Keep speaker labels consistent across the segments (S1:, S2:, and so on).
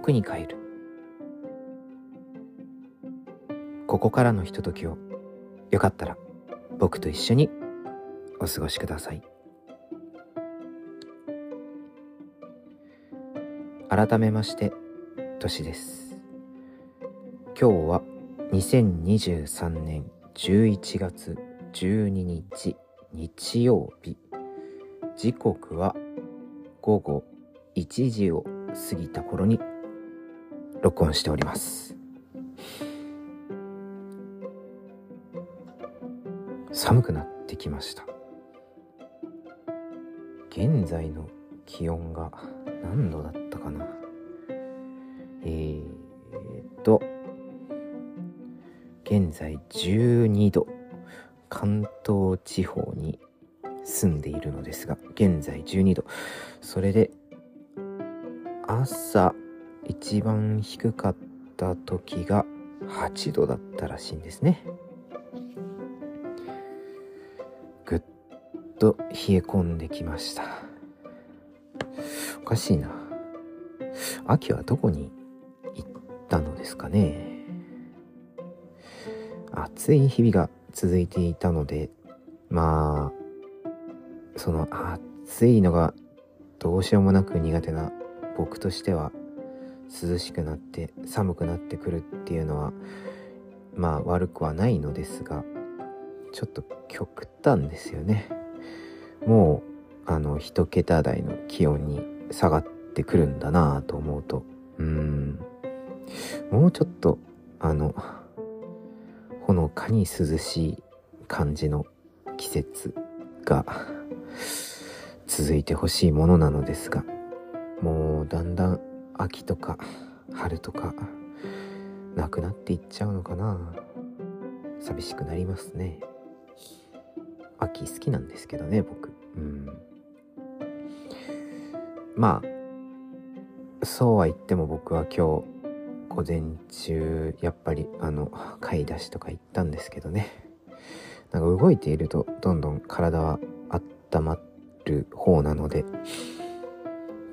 S1: 国に帰る。ここからのひとときをよかったら僕と一緒にお過ごしください。改めましてとしです。今日は2023年11月12日日曜日。時刻は午後1時を過ぎた頃に録音しております。寒くなってきました。現在の気温が何度だったかな？えー、っと現在12度。関東地方に住んでいるのですが現在12度。それで朝一番低かった時が8度だったらしいんですね。ぐっと冷え込んできました。おかしいな。秋はどこに行ったのですかね。暑い日々が続いていたのでまあその暑いのがどうしようもなく苦手な僕としては涼しくなって寒くなってくるっていうのはまあ悪くはないのですがちょっと極端ですよね。もうあの一桁台の気温に下がってくるんだなぁと思うとうん。もうちょっとあのほのかに涼しい感じの季節が続いてほしいものなのですがもうだんだん秋とか春とかなくなっていっちゃうのかな。寂しくなりますね。秋好きなんですけどね僕。うん。まあそうは言っても僕は今日午前中やっぱりあの買い出しとか行ったんですけどね。なんか動いているとどんどん体は温まる方なので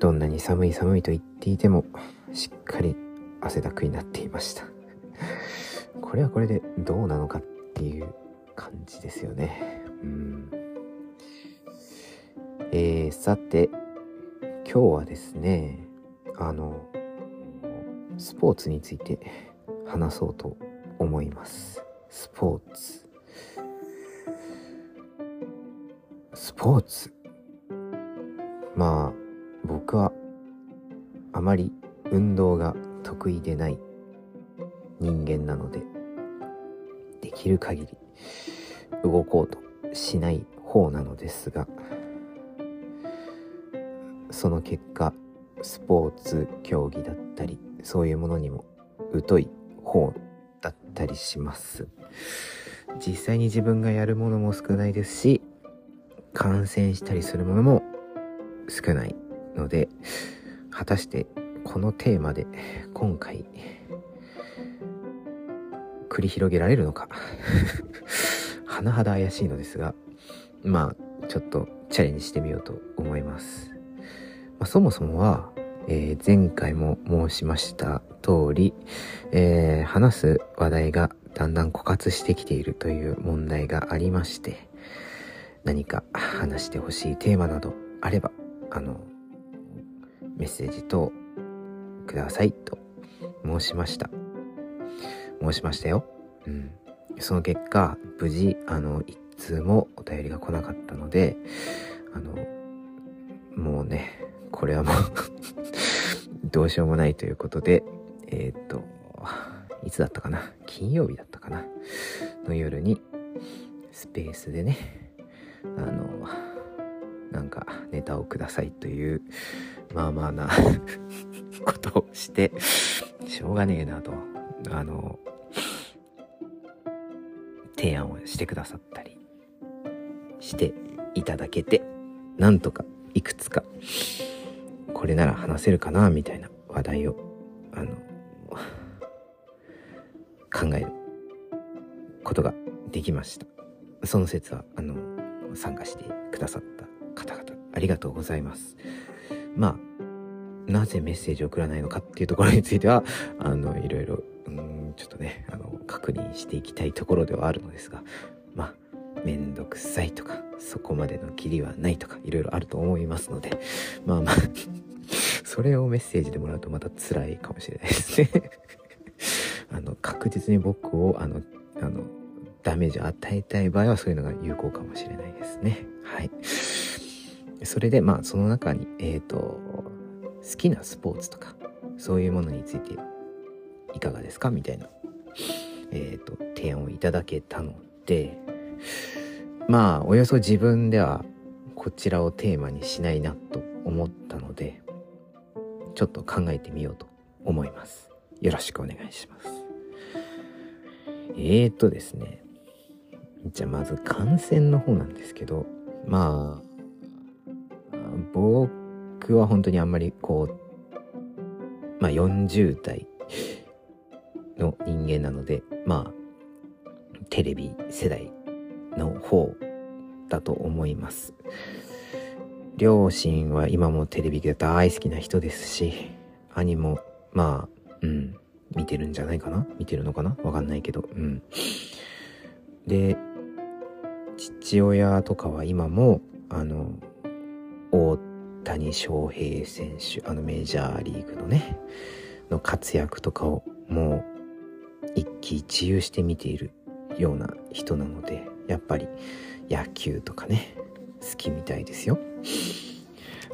S1: どんなに寒い寒いと言っていてもしっかり汗だくになっていました。これはこれでどうなのかっていう感じですよね。うん。えー、さて今日はですねあのスポーツについて話そうと思います。スポーツ。スポーツ。まあ僕はあまり運動が得意でない人間なのでできる限り動こうとしない方なのですがその結果スポーツ競技だったりそういうものにも疎い方だったりします。実際に自分がやるものも少ないですし感染したりするものも少ない。ので果たしてこのテーマで今回繰り広げられるのか。甚だ怪しいのですがまあちょっとチャレンジしてみようと思います、まあ、そもそもは、えー、前回も申しました通り、えー、話す話題がだんだん枯渇してきているという問題がありまして何か話してほしいテーマなどあればあのメッセージ等くださいと申しました。申しましたよ。うん。その結果無事あの一通もお便りが来なかったのであのもうねこれはもう どうしようもないということでえー、っといつだったかな？金曜日だったかな？の夜にスペースでねあのなんかネタをくださいというまあまあな ことをしてしょうがねえなと。あの提案をしてくださったりしていただけてなんとかいくつかこれなら話せるかなみたいな話題をあの考えることができました。その説はあの参加してくださった方々ありがとうございます。まあなぜメッセージを送らないのかっていうところについては あのいろいろうんちょっとねあの確認していきたいところではあるのですがまあめんどくさいとかそこまでのキリはないとかいろいろあると思いますのでまあまあ それをメッセージでもらうとまた辛いかもしれないですね。あの確実に僕をあのあのダメージを与えたい場合はそういうのが有効かもしれないですね。それでまあその中にえっ、ー、と好きなスポーツとかそういうものについていかがですか？みたいな、えーと、提案をいただけたのでまあおよそ自分ではこちらをテーマにしないなと思ったのでちょっと考えてみようと思います。よろしくお願いします。えーとですねじゃあまず感染の方なんですけどまあ僕は本当にあんまりこう、まあ40代の人間なので、まあ、テレビ世代の方だと思います。両親は今もテレビが大好きな人ですし、兄も、まあ、うん、見てるんじゃないかな？見てるのかな？わかんないけど、うん。で、父親とかは今も、あの、大谷翔平選手、あのメジャーリーグのね、の活躍とかをもう一喜一憂して見ているような人なので、やっぱり野球とかね、好きみたいですよ。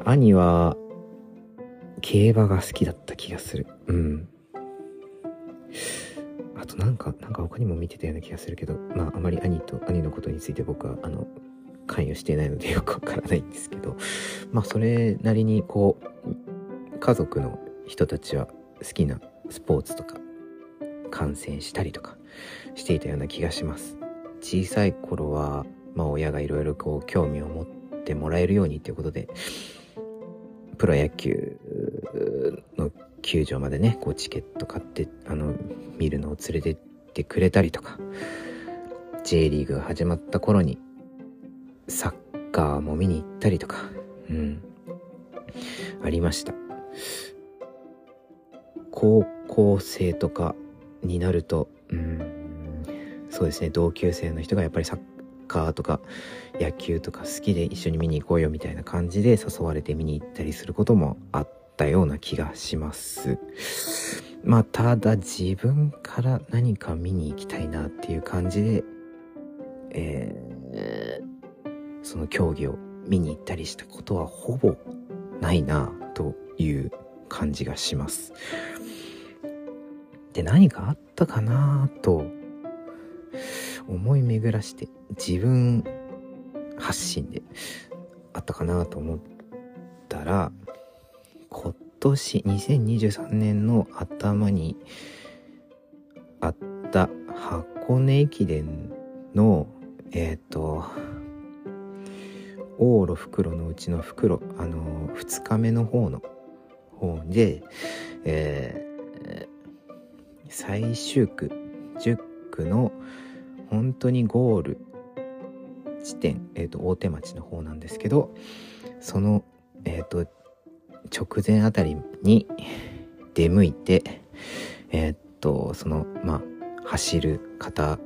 S1: 兄は競馬が好きだった気がする。うん。あとなんか、なんか他にも見てたような気がするけど、まああまり兄と、兄のことについて僕はあの、関与していないのでよくわからないんですけど、まあそれなりにこう、家族の人たちは好きなスポーツとか観戦したりとかしていたような気がします。小さい頃は、まあ親がいろいろこう興味を持ってもらえるようにっていうことで、プロ野球の球場までね、こうチケット買って、あの、見るのを連れてってくれたりとか、J リーグが始まった頃にサッカーも見に行ったりとか、うん、ありました。高校生とかになると、うん、そうですね、同級生の人がやっぱりサッカーとか野球とか好きで一緒に見に行こうよみたいな感じで誘われて見に行ったりすることもあったような気がします。まあ、ただ自分から何か見に行きたいなっていう感じで、えー、その競技を見に行ったりしたことはほぼないなという感じがします。で、何かあったかなと思い巡らして自分発信であったかなと思ったら今年2023年の頭にあった箱根駅伝のえっ、ー、と往路袋のうちの袋あの2日目の方の方で、えー、最終区10区の本当にゴール地点、えーと、大手町の方なんですけどその、えーと、直前あたりに出向いてえっ、ー、とそのまあ走る方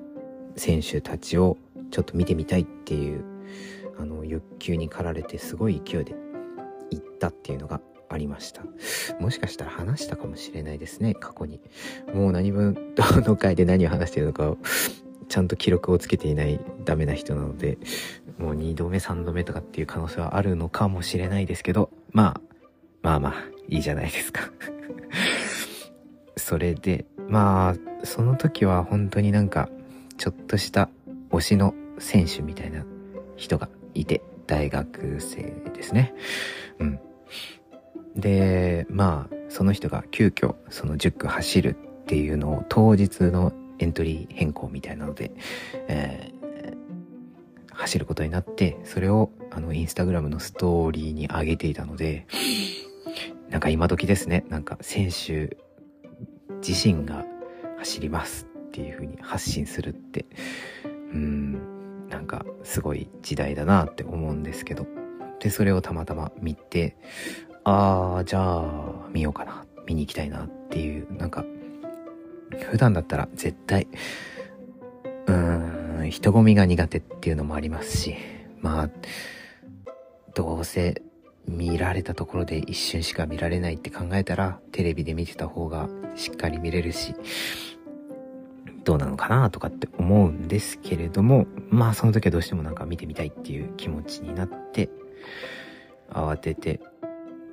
S1: 選手たちをちょっと見てみたいっていうあの欲求に駆られてすごい勢いで行ったっていうのがありました。もしかしたら話したかもしれないですね過去に。もう何分どの回で何を話してるのかをちゃんと記録をつけていないダメな人なのでもう2度目3度目とかっていう可能性はあるのかもしれないですけどまあまあまあいいじゃないですか。それでまあその時は本当になんかちょっとした推しの選手みたいな人がいて、大学生ですね。うん。で、まあ、その人が急遽その10区走るっていうのを当日のエントリー変更みたいなので、えー、走ることになって、それをあのインスタグラムのストーリーに上げていたので、なんか今時ですね、なんか選手自身が走りますっていう風に発信するって、うん、なんかすごい時代だなって思うんですけどでそれをたまたま見てああ、じゃあ、見ようかな。見に行きたいなっていう、なんか、普段だったら絶対、うーん、人混みが苦手っていうのもありますし、まあ、どうせ見られたところで一瞬しか見られないって考えたら、テレビで見てた方がしっかり見れるし、どうなのかなとかって思うんですけれども、まあその時はどうしてもなんか見てみたいっていう気持ちになって、慌てて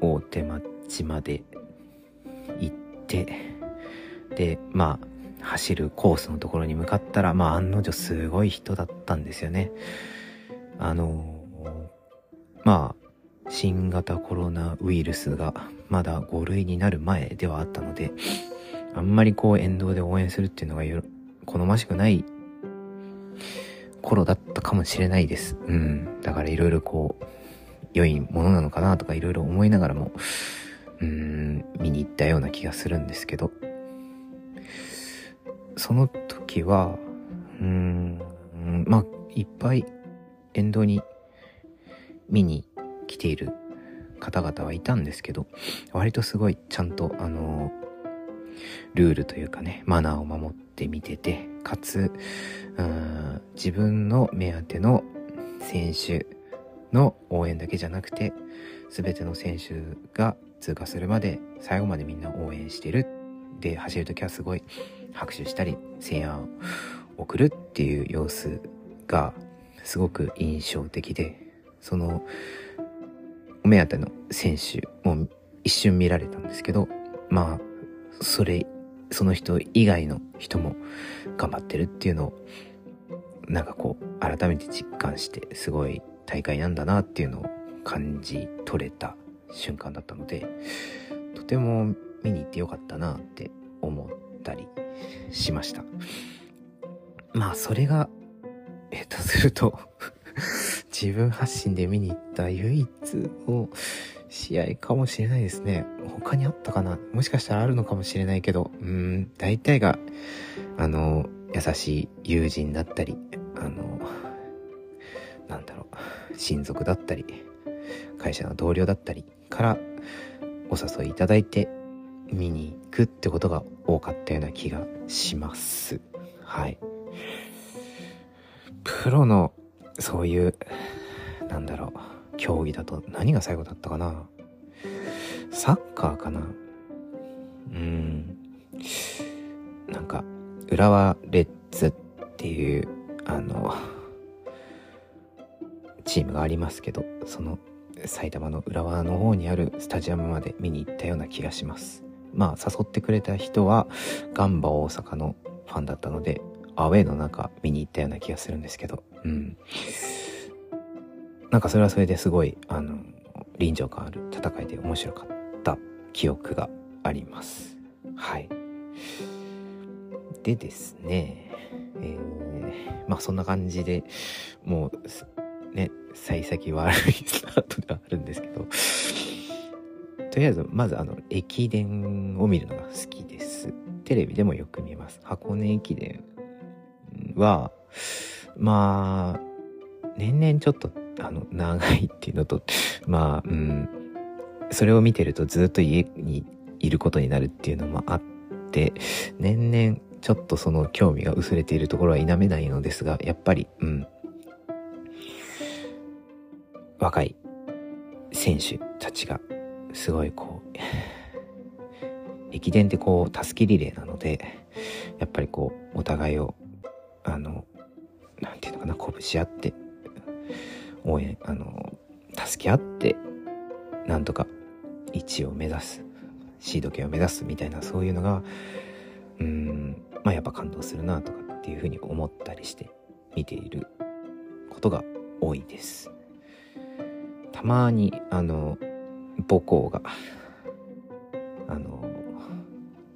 S1: 大手町まで行って、で、まあ、走るコースのところに向かったら、まあ案の定すごい人だったんですよね。あのまあ、新型コロナウイルスがまだ5類になる前ではあったので、あんまりこう沿道で応援するっていうのが好ましくない頃だったかもしれないです。うん。だからいろいろこう、良いものなのかなとかいろいろ思いながらも、うーん、見に行ったような気がするんですけど、その時は、うーん、まあ、いっぱい沿道に見に来ている方々はいたんですけど、割とすごいちゃんとあの、ルールというかね、マナーを守って見てて、かつ、うん自分の目当ての選手の応援だけじゃなくて、全ての選手が通過するまで最後までみんな応援してる。で、走るときはすごい拍手したり、声援を送るっていう様子がすごく印象的で、その、お目当ての選手も一瞬見られたんですけど、まあ、それ、その人以外の人も頑張ってるっていうのを、なんかこう、改めて実感して、すごい大会なんだなっていうのを感じ取れた瞬間だったので、とても見に行ってよかったなって思ったりしました。まあそれが、下手すると 自分発信で見に行った唯一の試合かもしれないですね。他にあったかな？もしかしたらあるのかもしれないけど、うん、大体が、あの、優しい友人だったり、あの、なんだろう、親族だったり、会社の同僚だったりからお誘いいただいて見に行くってことが多かったような気がします。はい。プロのそういう、なんだろう、競技だと何が最後だったかな？サッカーかな？うん。なんか、浦和レッズっていう、あの、チームがありますけど、その埼玉の浦和の方にあるスタジアムまで見に行ったような気がします。まあ誘ってくれた人はガンバ大阪のファンだったので、アウェイの中見に行ったような気がするんですけど、うん。なんかそれはそれですごい、あの、臨場感ある戦いで面白かった記憶があります。はい。でですね、えー、まあそんな感じでもう、ね、幸先悪いスタートではあるんですけど、とりあえず、まずあの、駅伝を見るのが好きです。テレビでもよく見ます。箱根駅伝は、まあ、年々ちょっと、あの、長いっていうのと、まあ、うん、それを見てるとずっと家にいることになるっていうのもあって、年々ちょっとその興味が薄れているところは否めないのですが、やっぱり、うん、若い選手たちが、すごいこう、駅伝ってこう、たすきリレーなので、やっぱりこう、お互いをあの、なんていうのかな、拳し合って、応援、あの、助け合って、なんとか1位を目指す、シード権を目指すみたいな、そういうのが、うん、まあやっぱ感動するなとかっていうふうに思ったりして見ていることが多いです。たまに、あの、母校が、あの、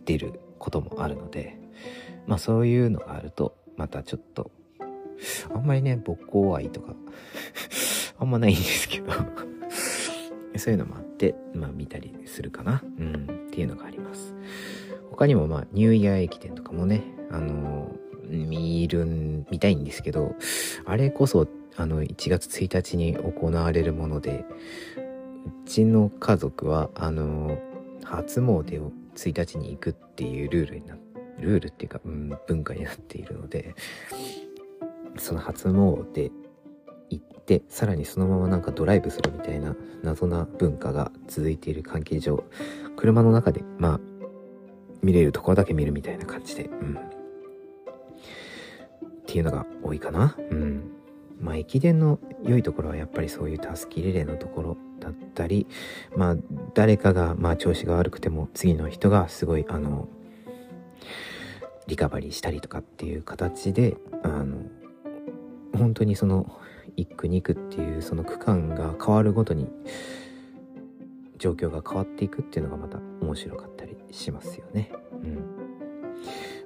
S1: 出ることもあるので、まあそういうのがあると、またちょっと、あんまりね、母校愛とか あんまないんですけど そういうのもあって、まあ見たりするかな。うん、っていうのがあります。他にもまあ、ニューイヤー駅伝とかもね、あのー、見るん、見たいんですけど、あれこそ、あの、1月1日に行われるもので、うちの家族はあの初詣を1日に行くっていうルールになルールっていうか、うん、文化になっているのでその初詣行ってさらにそのままなんかドライブするみたいな謎な文化が続いている関係上車の中でまあ見れるところだけ見るみたいな感じでうん。っていうのが多いかな。うん。まあ駅伝の良いところはやっぱりそういうたすきリレーのところだったりまあ誰かがまあ調子が悪くても次の人がすごいあのリカバリーしたりとかっていう形であの本当にその1区2区っていうその区間が変わるごとに状況が変わっていくっていうのがまた面白かったりしますよね。うん。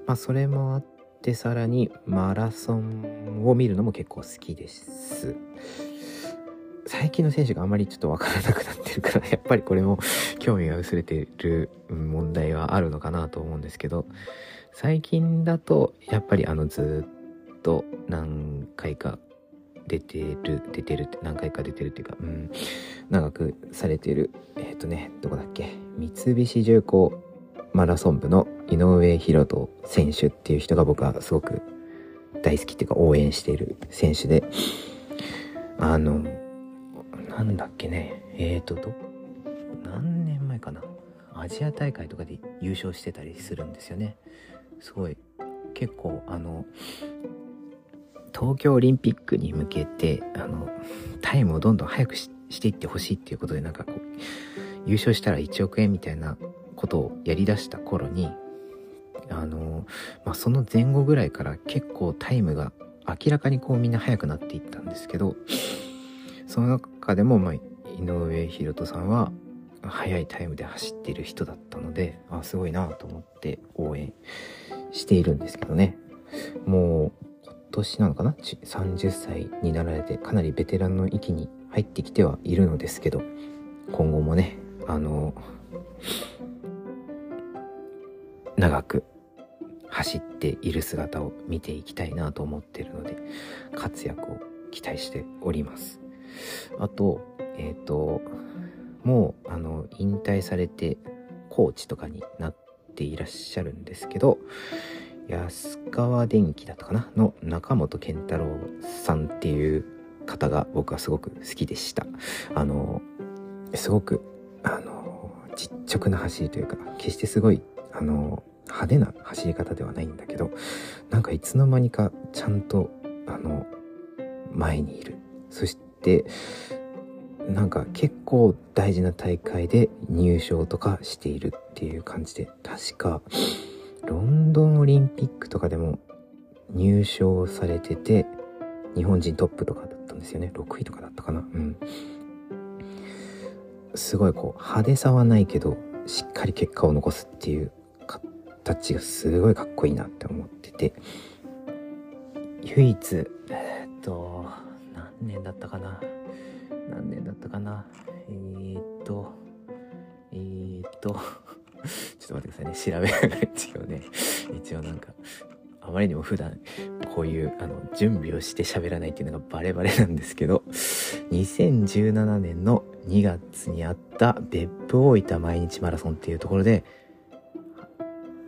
S1: まあそれもあってさらにマラソンを見るのも結構好きです。最近の選手があまりちょっとわからなくなってるからやっぱりこれも興味が薄れてる問題はあるのかなと思うんですけど最近だとやっぱりあのずっと何回か出てる出てる何回か出てるっていうかうん。長くされてるえっ、ー、とねどこだっけ？三菱重工マラソン部の井上博人選手っていう人が僕はすごく大好きっていうか応援している選手であのなんだっけね？えっ、ー、とど何年前かな？アジア大会とかで優勝してたりするんですよね。すごい結構あの東京オリンピックに向けてあのタイムをどんどん速くしていってほしいっていうことでなんかこう優勝したら1億円みたいなことをやりだした頃にあの、まあ、その前後ぐらいから結構タイムが明らかにこうみんな速くなっていったんですけどその中でも、まあ、井上博人さんは速いタイムで走ってる人だったのであすごいなと思って応援しているんですけどね。もう年なのかな？30歳になられてかなりベテランの域に入ってきてはいるのですけど今後もねあの長く走っている姿を見ていきたいなと思っているので活躍を期待しております。あとえっ、ー、ともうあの引退されてコーチとかになっていらっしゃるんですけど安川電機だったかな？の中本健太郎さんっていう方が僕はすごく好きでした。あのすごくあの実直な走りというか決してすごいあの派手な走り方ではないんだけどなんかいつの間にかちゃんとあの前にいる。そしてなんか結構大事な大会で入賞とかしているっていう感じで確かロンドンオリンピックとかでも入賞されてて日本人トップとかだったんですよね。6位とかだったかな。うん。すごいこう派手さはないけどしっかり結果を残すっていう形がすごいかっこいいなって思ってて。唯一えー、っと何年だったかな。何年だったかな。えー、っとえー、っと。ちょっと待ってくださいね。調べない一応ね。一応なんかあまりにも普段こういうあの準備をして喋らないっていうのがバレバレなんですけど2017年の2月にあった別府大分毎日マラソンっていうところで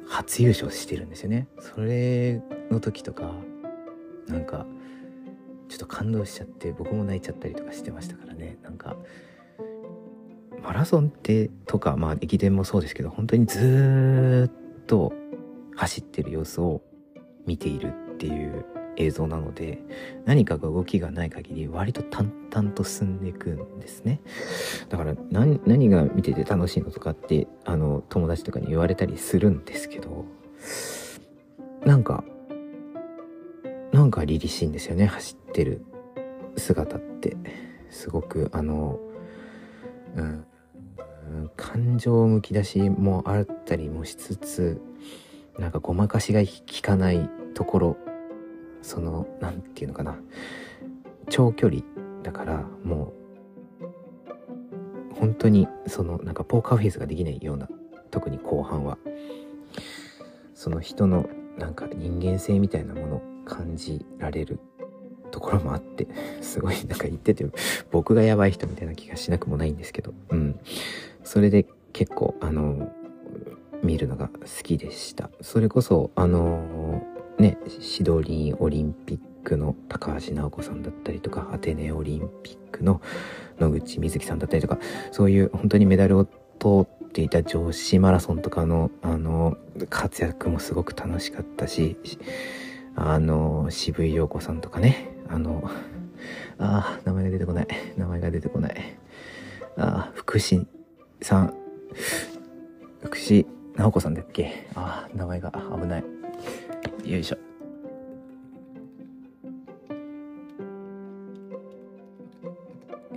S1: 初優勝してるんですよね。それの時とかなんかちょっと感動しちゃって僕も泣いちゃったりとかしてましたからね。なんかマラソンってとかまあ駅伝もそうですけど本当にずっと走ってる様子を見ているっていう映像なので何かが動きがない限り割と淡々と進んでいくんですね。だから何何が見てて楽しいのとかってあの友達とかに言われたりするんですけどなんかなんか凛々しいんですよね走ってる姿って。すごくあのうん。感情むき出しもあったりもしつつなんかごまかしが効かないところその何て言うのかな。長距離だからもう本当にそのなんかポーカーフェイスができないような特に後半は。その人のなんか人間性みたいなものを感じられる。ところもあって、すごいなんか言ってて、僕がやばい人みたいな気がしなくもないんですけど、うん。それで結構、あの、見るのが好きでした。それこそ、あの、ね、シドニーオリンピックの高橋直子さんだったりとか、アテネオリンピックの野口みずきさんだったりとか、そういう本当にメダルを取っていた女子マラソンとかの、あの、活躍もすごく楽しかったし、あの、渋井陽子さんとかね、あの、ああ、名前が出てこない。名前が出てこない。ああ、福士さん、福士直子さんだっけ？ああ、名前が危ない。よいしょ。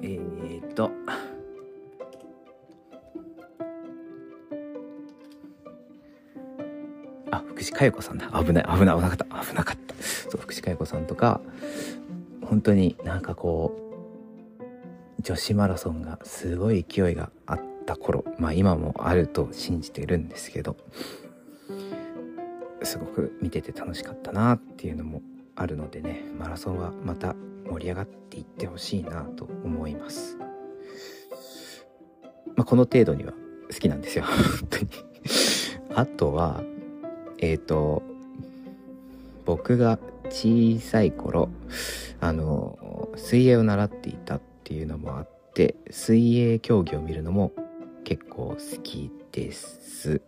S1: えーと。あ、福士加代子さんだ。危ない、危ない、危なかった。危なかった。そう、福士加代子さんとか、本当になんかこう、女子マラソンがすごい勢いがあった頃、まあ今もあると信じてるんですけど、すごく見てて楽しかったなっていうのもあるのでね、マラソンはまた盛り上がっていってほしいなと思います。まあこの程度には好きなんですよ、本当に。あとは、えっ、ー、と、僕が小さい頃、あの、水泳を習っていたっていうのもあって、水泳競技を見るのも結構好きです。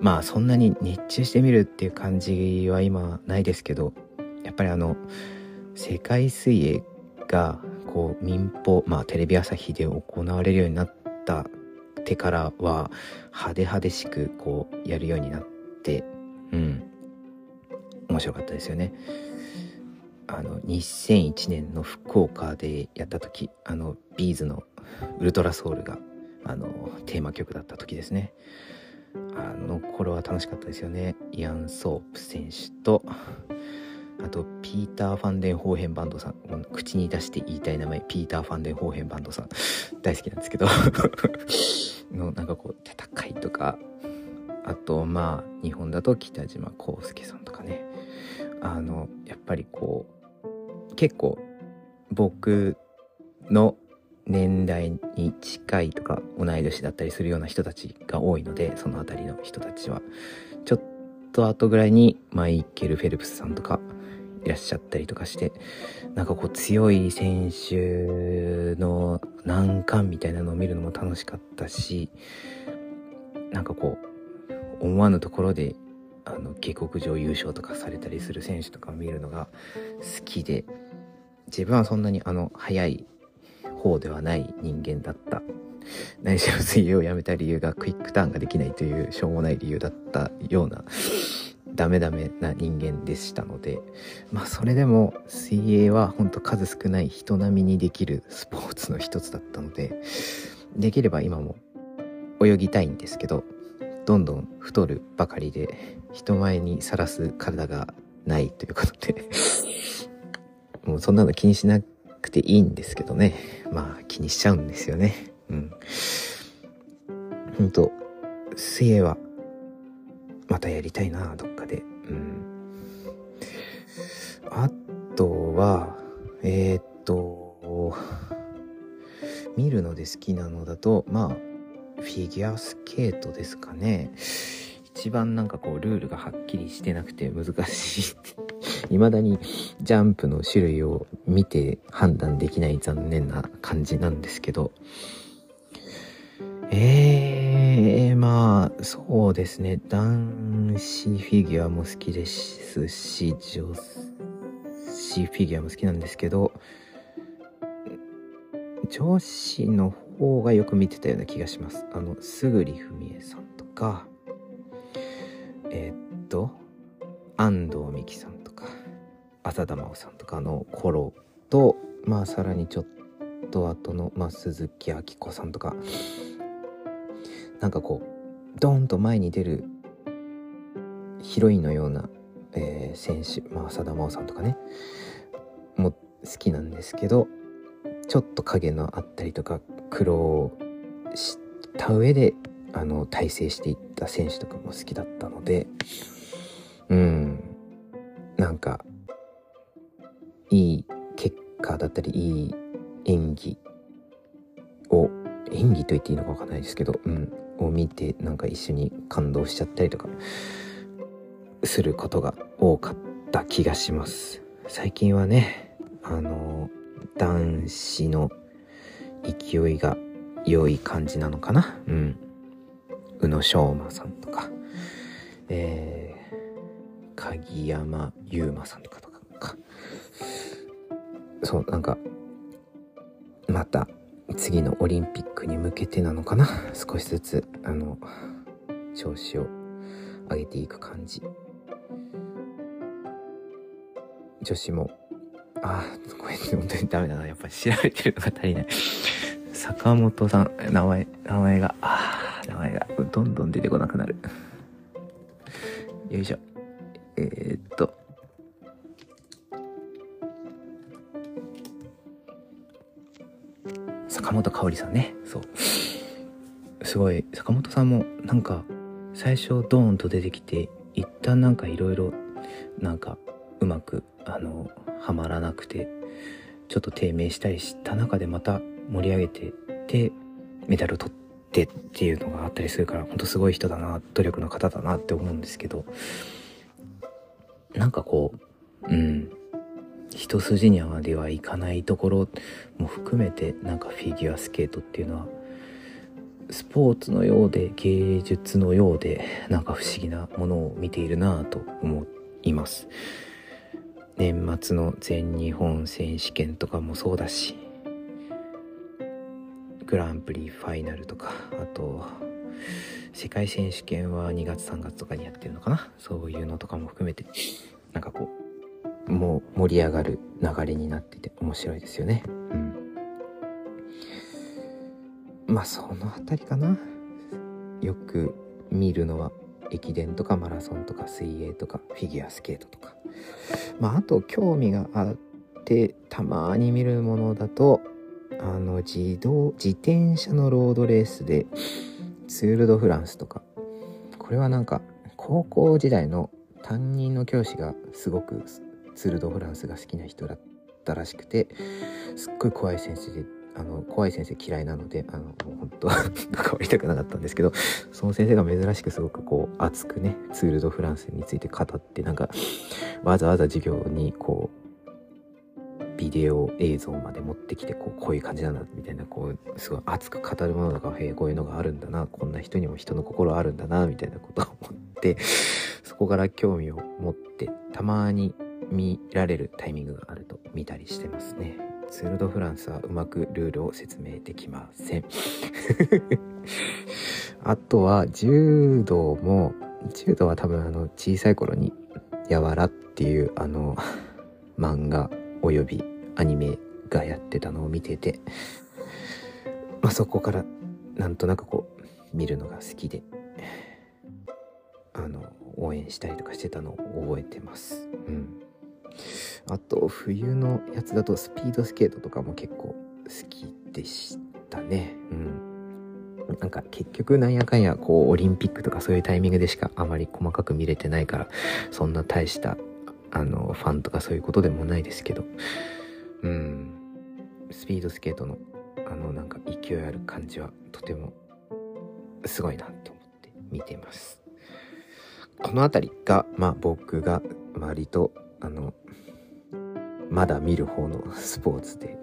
S1: まあそんなに熱中してみるっていう感じは今ないですけど、やっぱりあの、世界水泳がこう民放、まあテレビ朝日で行われるようになってからは派手派手しくこうやるようになって、うん。面白かったですよね。あの2001年の福岡でやった時あの B'z の「ultra soul が」あのテーマ曲だった時ですね。あの頃は楽しかったですよね。イアン・ソープ選手とあとピーター・ファンデン・ホーヘンバンドさん。口に出して言いたい名前ピーター・ファンデン・ホーヘンバンドさん。大好きなんですけど。のなんかこう戦いとか。あとまあ日本だと北島康介さんとかね。あのやっぱりこう結構僕の年代に近いとか同い年だったりするような人たちが多いのでその辺りの人たちは。ちょっと後ぐらいにマイケル・フェルプスさんとかいらっしゃったりとかしてなんかこう強い選手の難関みたいなのを見るのも楽しかったしなんかこう思わぬところであの下克上優勝とかされたりする選手とかを見るのが好きで自分はそんなにあの速い方ではない人間だった。何しろ水泳をやめた理由がクイックターンができないというしょうもない理由だったようなダメダメな人間でしたのでまあそれでも水泳はほんと数少ない人並みにできるスポーツの一つだったのでできれば今も泳ぎたいんですけどどんどん太るばかりで人前にさらす体がないということで。もうそんなの気にしなくていいんですけどね。まあ気にしちゃうんですよね。うん。ほんと、水泳はまたやりたいな、どっかで。うん。あとは、えー、っと、見るので好きなのだと、まあ、フィギュアスケートですかね。一番なんかこうルールがはっきりしてなくて難しい未だにジャンプの種類を見て判断できない残念な感じなんですけど、ええー、まあ、そうですね。男子フィギュアも好きですし、女子フィギュアも好きなんですけど、女子の方がよく見てたような気がします。あの、すぐりふみえさんとか、えー、っと、安藤美希さん浅田真央さんとかの頃とまあさらにちょっと後の、まあ、鈴木明子さんとか。なんかこうドーンと前に出るヒロインのような、えー、選手、まあ、浅田真央さんとかね。も好きなんですけどちょっと影のあったりとか苦労した上であの大成していった選手とかも好きだったので。うん。なんかいい結果だったりいい演技を演技と言っていいのかわかんないですけど、うん、を見てなんか一緒に感動しちゃったりとかすることが多かった気がします。最近はねあの男子の勢いが良い感じなのかな？うん。宇野昌磨さんとか。えー、鍵山優真さんとか。とかそうなんかまた次のオリンピックに向けてなのかな？少しずつあの調子を上げていく感じ。女子もああこれ本当にダメだな。やっぱり調べてるのが足りない。坂本さん名前名前がああ名前がどんどん出てこなくなる。よいしょ。えー、っと坂本香織さんね。そう。すごい。坂本さんもなんか最初ドーンと出てきて一旦なんかいろいろなんかうまくあのはまらなくてちょっと低迷したりした中でまた盛り上げてでメダル取ってっていうのがあったりするからほんとすごい人だな努力の方だなって思うんですけどなんかこううん。一筋縄ではいかないところも含めてなんかフィギュアスケートっていうのはスポーツのようで芸術のようでなんか不思議なものを見ているなぁと思います。年末の全日本選手権とかもそうだしグランプリファイナルとかあと世界選手権は2月3月とかにやってるのかな？そういうのとかも含めてなんかこうもう盛り上がる流れになってて面白いですよね。うん。まあその辺りかな。よく見るのは駅伝とかマラソンとか水泳とかフィギュアスケートとか。まああと興味があってたまに見るものだとあの自動自転車のロードレースでツール・ド・フランスとかこれはなんか高校時代の担任の教師がすごくツール・ド・フランスが好きな人だったらしくてすっごい怖い先生であの怖い先生嫌いなのであのもう本当 関わりたくなかったんですけどその先生が珍しくすごくこう熱くねツール・ド・フランスについて語ってなんかわざわざ授業にこうビデオ映像まで持ってきてこうこういう感じなんだみたいなこうすごい熱く語るものだかへえこういうのがあるんだなこんな人にも人の心あるんだなみたいなことを思ってそこから興味を持ってたまに見られるタイミングがあると見たりしてますね。ツール・ド・フランスはうまくルールを説明できません。あとは柔道も、柔道は多分あの小さい頃にやわらっていうあの漫画およびアニメがやってたのを見てて、まあ、そこからなんとなくこう見るのが好きであの応援したりとかしてたのを覚えてます。うんあと冬のやつだとスピードスケートとかも結構好きでしたね。うん。なんか結局なんやかんやこうオリンピックとかそういうタイミングでしかあまり細かく見れてないからそんな大したあのファンとかそういうことでもないですけど。うん。スピードスケートのあのなんか勢いある感じはとてもすごいなと思って見てます。この辺りがまあ僕が割とあのまだ見る方の スポーツで。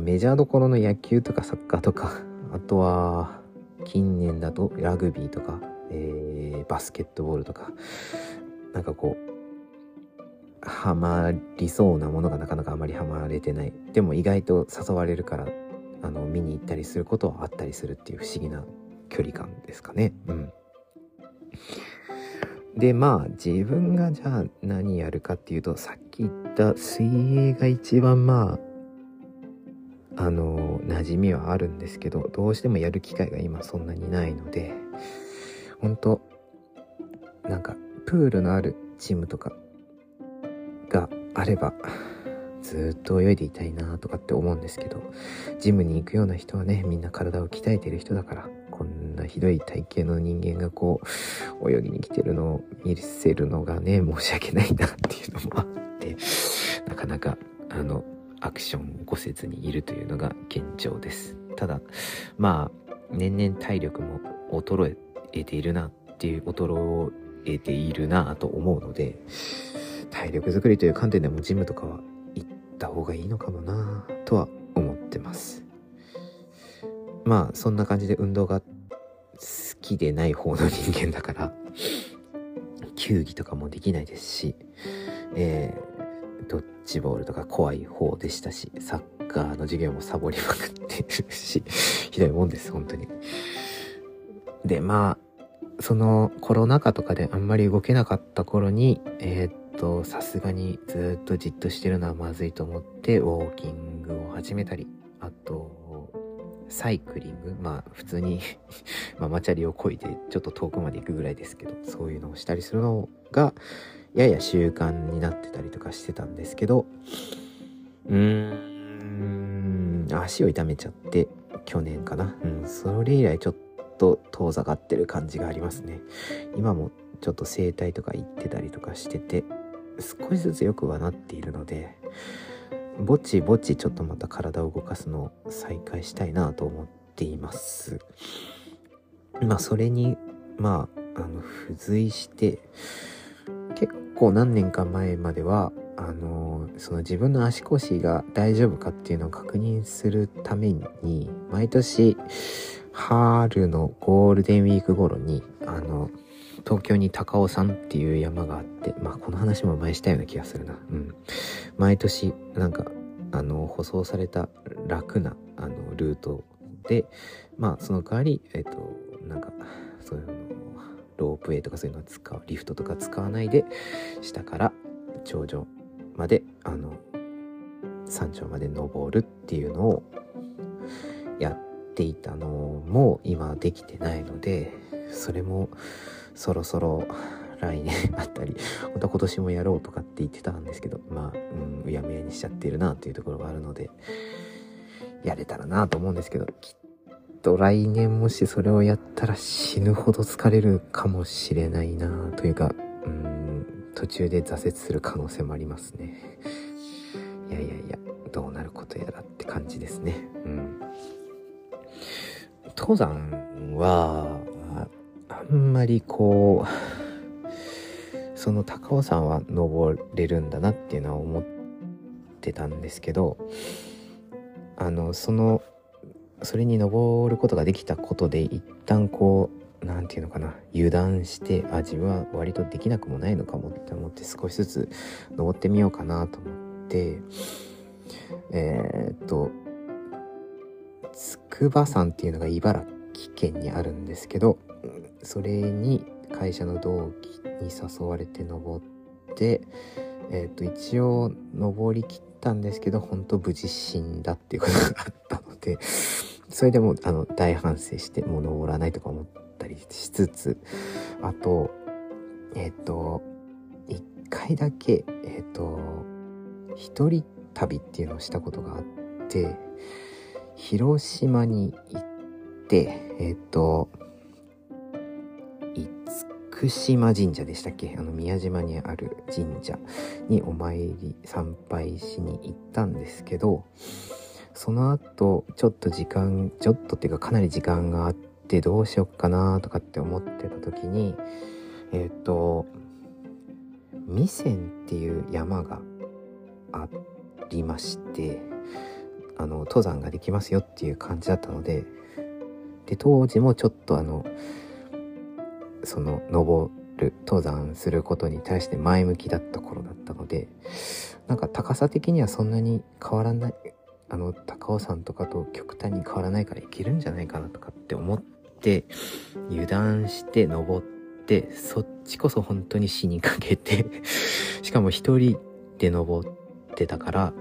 S1: メジャーどころの野球とかサッカーとかあとは近年だとラグビーとか、えー、バスケットボールとかなんかこうハマりそうなものがなかなかあまりハマれてない。でも意外と誘われるからあの見に行ったりすることはあったりするっていう不思議な距離感ですかね。うん。でまあ自分がじゃあ何やるかっていうとさっき言った水泳が一番まああの馴染みはあるんですけどどうしてもやる機会が今そんなにないので本当なんかプールのあるチームとかがあればずっと泳いでいたいなとかって思うんですけどジムに行くような人はねみんな体を鍛えてる人だからこんなひどい体型の人間がこう泳ぎに来てるのを見せるのがね申し訳ないなっていうのもあってなかなかあのアクションを起こせずにいるというのが現状です。ただまあ年々体力も衰えているなっていう衰えているなと思うので体力づくりという観点でもジムとかは行った方がいいのかもなとは思ってます。まあそんな感じで運動が好きでない方の人間だから球技とかもできないですし、えー、ドッジボールとか怖い方でしたしサッカーの授業もサボりまくってるし ひどいもんです本当に。でまあそのコロナ禍とかであんまり動けなかった頃にえー、っとさすがにずっとじっとしてるのはまずいと思ってウォーキングを始めたりあとサイクリング？まあ普通に ママチャリをこいでちょっと遠くまで行くぐらいですけどそういうのをしたりするのがやや習慣になってたりとかしてたんですけどうーん足を痛めちゃって去年かな。うんそれ以来ちょっと遠ざかってる感じがありますね。今もちょっと整体とか行ってたりとかしてて少しずつ良くはなっているのでぼちぼちちょっとまた体を動かすのを再開したいなと思っています。まあそれにまああの付随して結構何年か前まではあのその自分の足腰が大丈夫かっていうのを確認するために毎年春のゴールデンウィーク頃にあの東京に高尾山っていう山があって、まあこの話も前したような気がするな。うん。毎年、なんか、あの、舗装された楽な、あの、ルートで、まあその代わり、えっ、と、なんか、そういうの、ロープウェイとかそういうのを使う、リフトとか使わないで、下から頂上まで、あの、山頂まで登るっていうのをやっていたのも今できてないので、それもそろそろ来年あったり本当は今年もやろうとかって言ってたんですけどまあ、うん、うやむやにしちゃってるなっていうところがあるのでやれたらなと思うんですけどきっと来年もしそれをやったら死ぬほど疲れるかもしれないなというかうん途中で挫折する可能性もありますね。いやいやいやどうなることやらって感じですね。うん。登山はんまりこうその高尾山は登れるんだなっていうのは思ってたんですけどあのそのそれに登ることができたことで一旦こう何て言うのかな油断してあ自分は割とできなくもないのかもって思って少しずつ登ってみようかなと思ってえー、っと筑波山っていうのが茨城県にあるんですけどそれに会社の同期に誘われて登ってえっ、ー、と一応登りきったんですけど本当無事死んだっていうことがあったのでそれでもあの大反省してもう登らないとか思ったりしつつあとえっ、ー、と一回だけえっ、ー、と一人旅っていうのをしたことがあって広島に行ってえっ、と福島神社でしたっけ？あの宮島にある神社にお参り参拝しに行ったんですけどその後ちょっと時間ちょっとっていうかかなり時間があってどうしよっかなとかって思ってた時にえっ、ー、と弥山っていう山がありましてあの登山ができますよっていう感じだったのでで当時もちょっとあのその登る登山することに対して前向きだった頃だったのでなんか高さ的にはそんなに変わらないあの高尾山とかと極端に変わらないからいけるんじゃないかなとかって思って油断して登ってそっちこそ本当に死にかけて しかも一人で登ってたから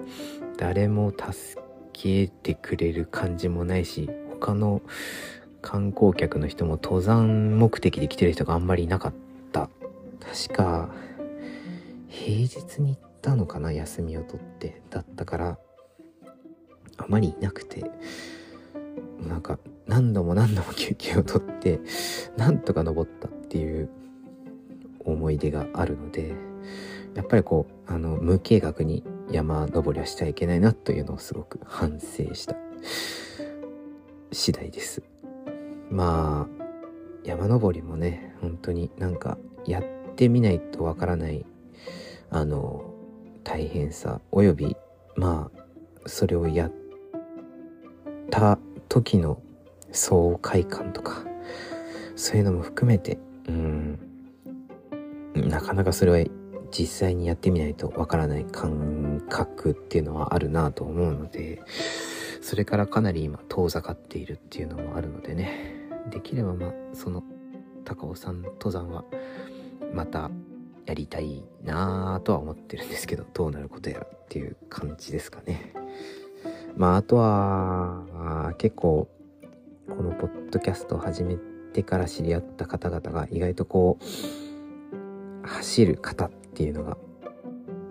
S1: 誰も助けてくれる感じもないし他の観光客の人も登山目的で来てる人があんまりいなかった。確か、平日に行ったのかな休みを取って。だったから、あまりいなくて、なんか何度も何度も休憩を取って、なんとか登ったっていう思い出があるので、やっぱりこう、あの、無計画に山登りはしちゃいけないなというのをすごく反省した次第ですまあ山登りもね本当になんかやってみないとわからないあの大変さおよびまあそれをやった時の爽快感とかそういうのも含めてうんなかなかそれは実際にやってみないとわからない感覚っていうのはあるなと思うのでそれからかなり今遠ざかっているっていうのもあるのでね。できればまあその高尾山登山はまたやりたいなぁとは思ってるんですけどどうなることやらっていう感じですかね。まああとは結構このポッドキャストを始めてから知り合った方々が意外とこう走る方っていうのが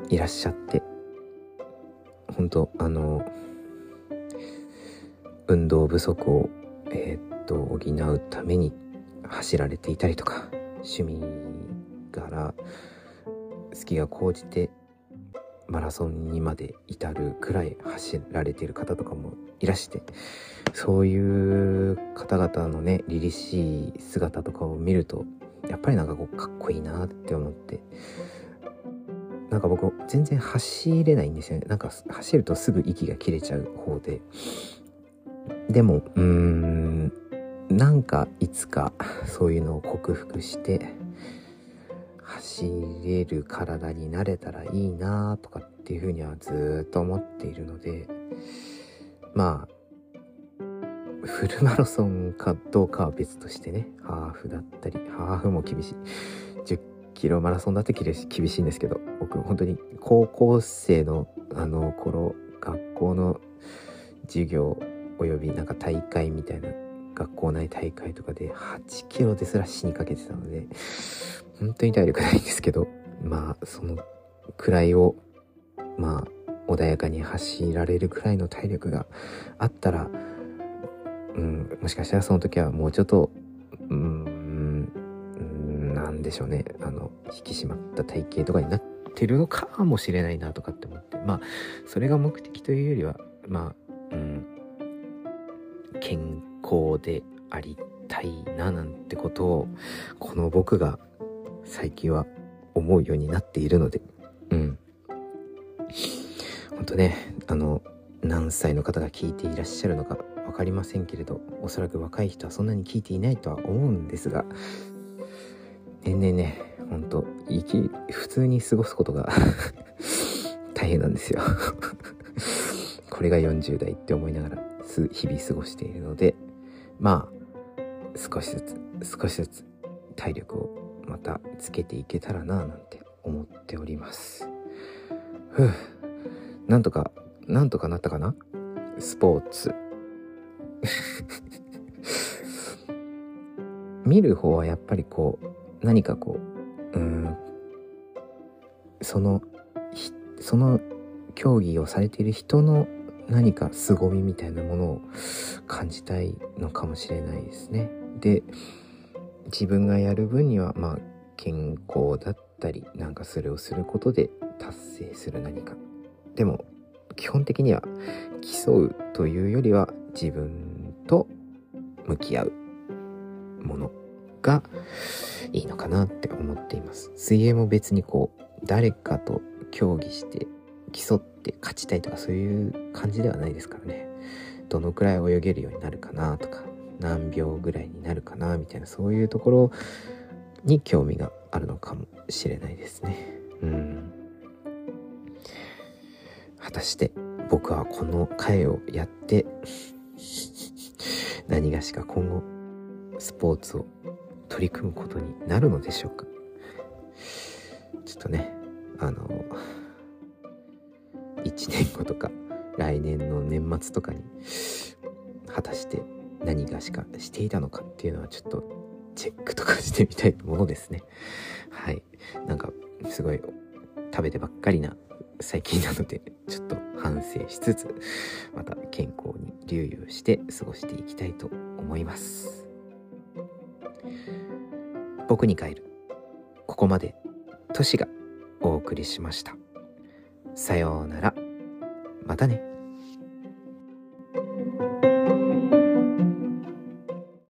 S1: いらっしゃって本当あの運動不足をえー、っと補うために走られていたりとか趣味から好きが高じてマラソンにまで至るくらい走られている方とかもいらしてそういう方々のね凛々しい姿とかを見るとやっぱりなんかこうかっこいいなって思ってなんか僕全然走れないんですよね。なんか走るとすぐ息が切れちゃう方で。でもうーんなんかいつかそういうのを克服して走れる体になれたらいいなとかっていうふうにはずっと思っているのでまあフルマラソンかどうかは別としてねハーフだったりハーフも厳しい。10キロマラソンだって厳しいんですけど僕本当に高校生のあの頃学校の授業およびなんか大会みたいな学校内大会とかで8キロですら死にかけてたので本当に体力ないんですけどまあそのくらいをまあ穏やかに走られるくらいの体力があったらうん、もしかしたらその時はもうちょっと、うん、なんでしょうね、あの、引き締まった体型とかになってるのかもしれないなとかって思って、まあ、それが目的というよりは、まあ、うん、健康でありたいななんてことを、この僕が最近は思うようになっているので、うん。ほんとね、あの、何歳の方が聞いていらっしゃるのか分かりませんけれどおそらく若い人はそんなに聞いていないとは思うんですが。年々ねほんと生き普通に過ごすことが 大変なんですよ。これが40代って思いながら。日々過ごしているのでまあ少しずつ少しずつ体力をまたつけていけたらななんて思っております。ふう。なんとかなんとかなったかな？スポーツ。見る方はやっぱりこう何かこううんそのその競技をされている人の何か凄みみたいなものを感じたいのかもしれないですね。で自分がやる分にはまあ健康だったりなんかそれをすることで達成する何か。でも基本的には競うというよりは自分と向き合うものがいいのかなって思っています。水泳も別にこう誰かと競技して競って勝ちたいとかそういう感じではないですからね。どのくらい泳げるようになるかなとか何秒ぐらいになるかなみたいなそういうところに興味があるのかもしれないですね。うん。果たして僕はこの回をやって 何がしか今後スポーツを取り組むことになるのでしょうかちょっとねあの1年後とか来年の年末とかに果たして何がしかしていたのかっていうのはちょっとチェックとかしてみたいものですね。はい。なんかすごい食べてばっかりな最近なのでちょっと反省しつつまた健康に留意をして過ごしていきたいと思います。僕に帰る。ここまでトシがお送りしました。さようなら。またね。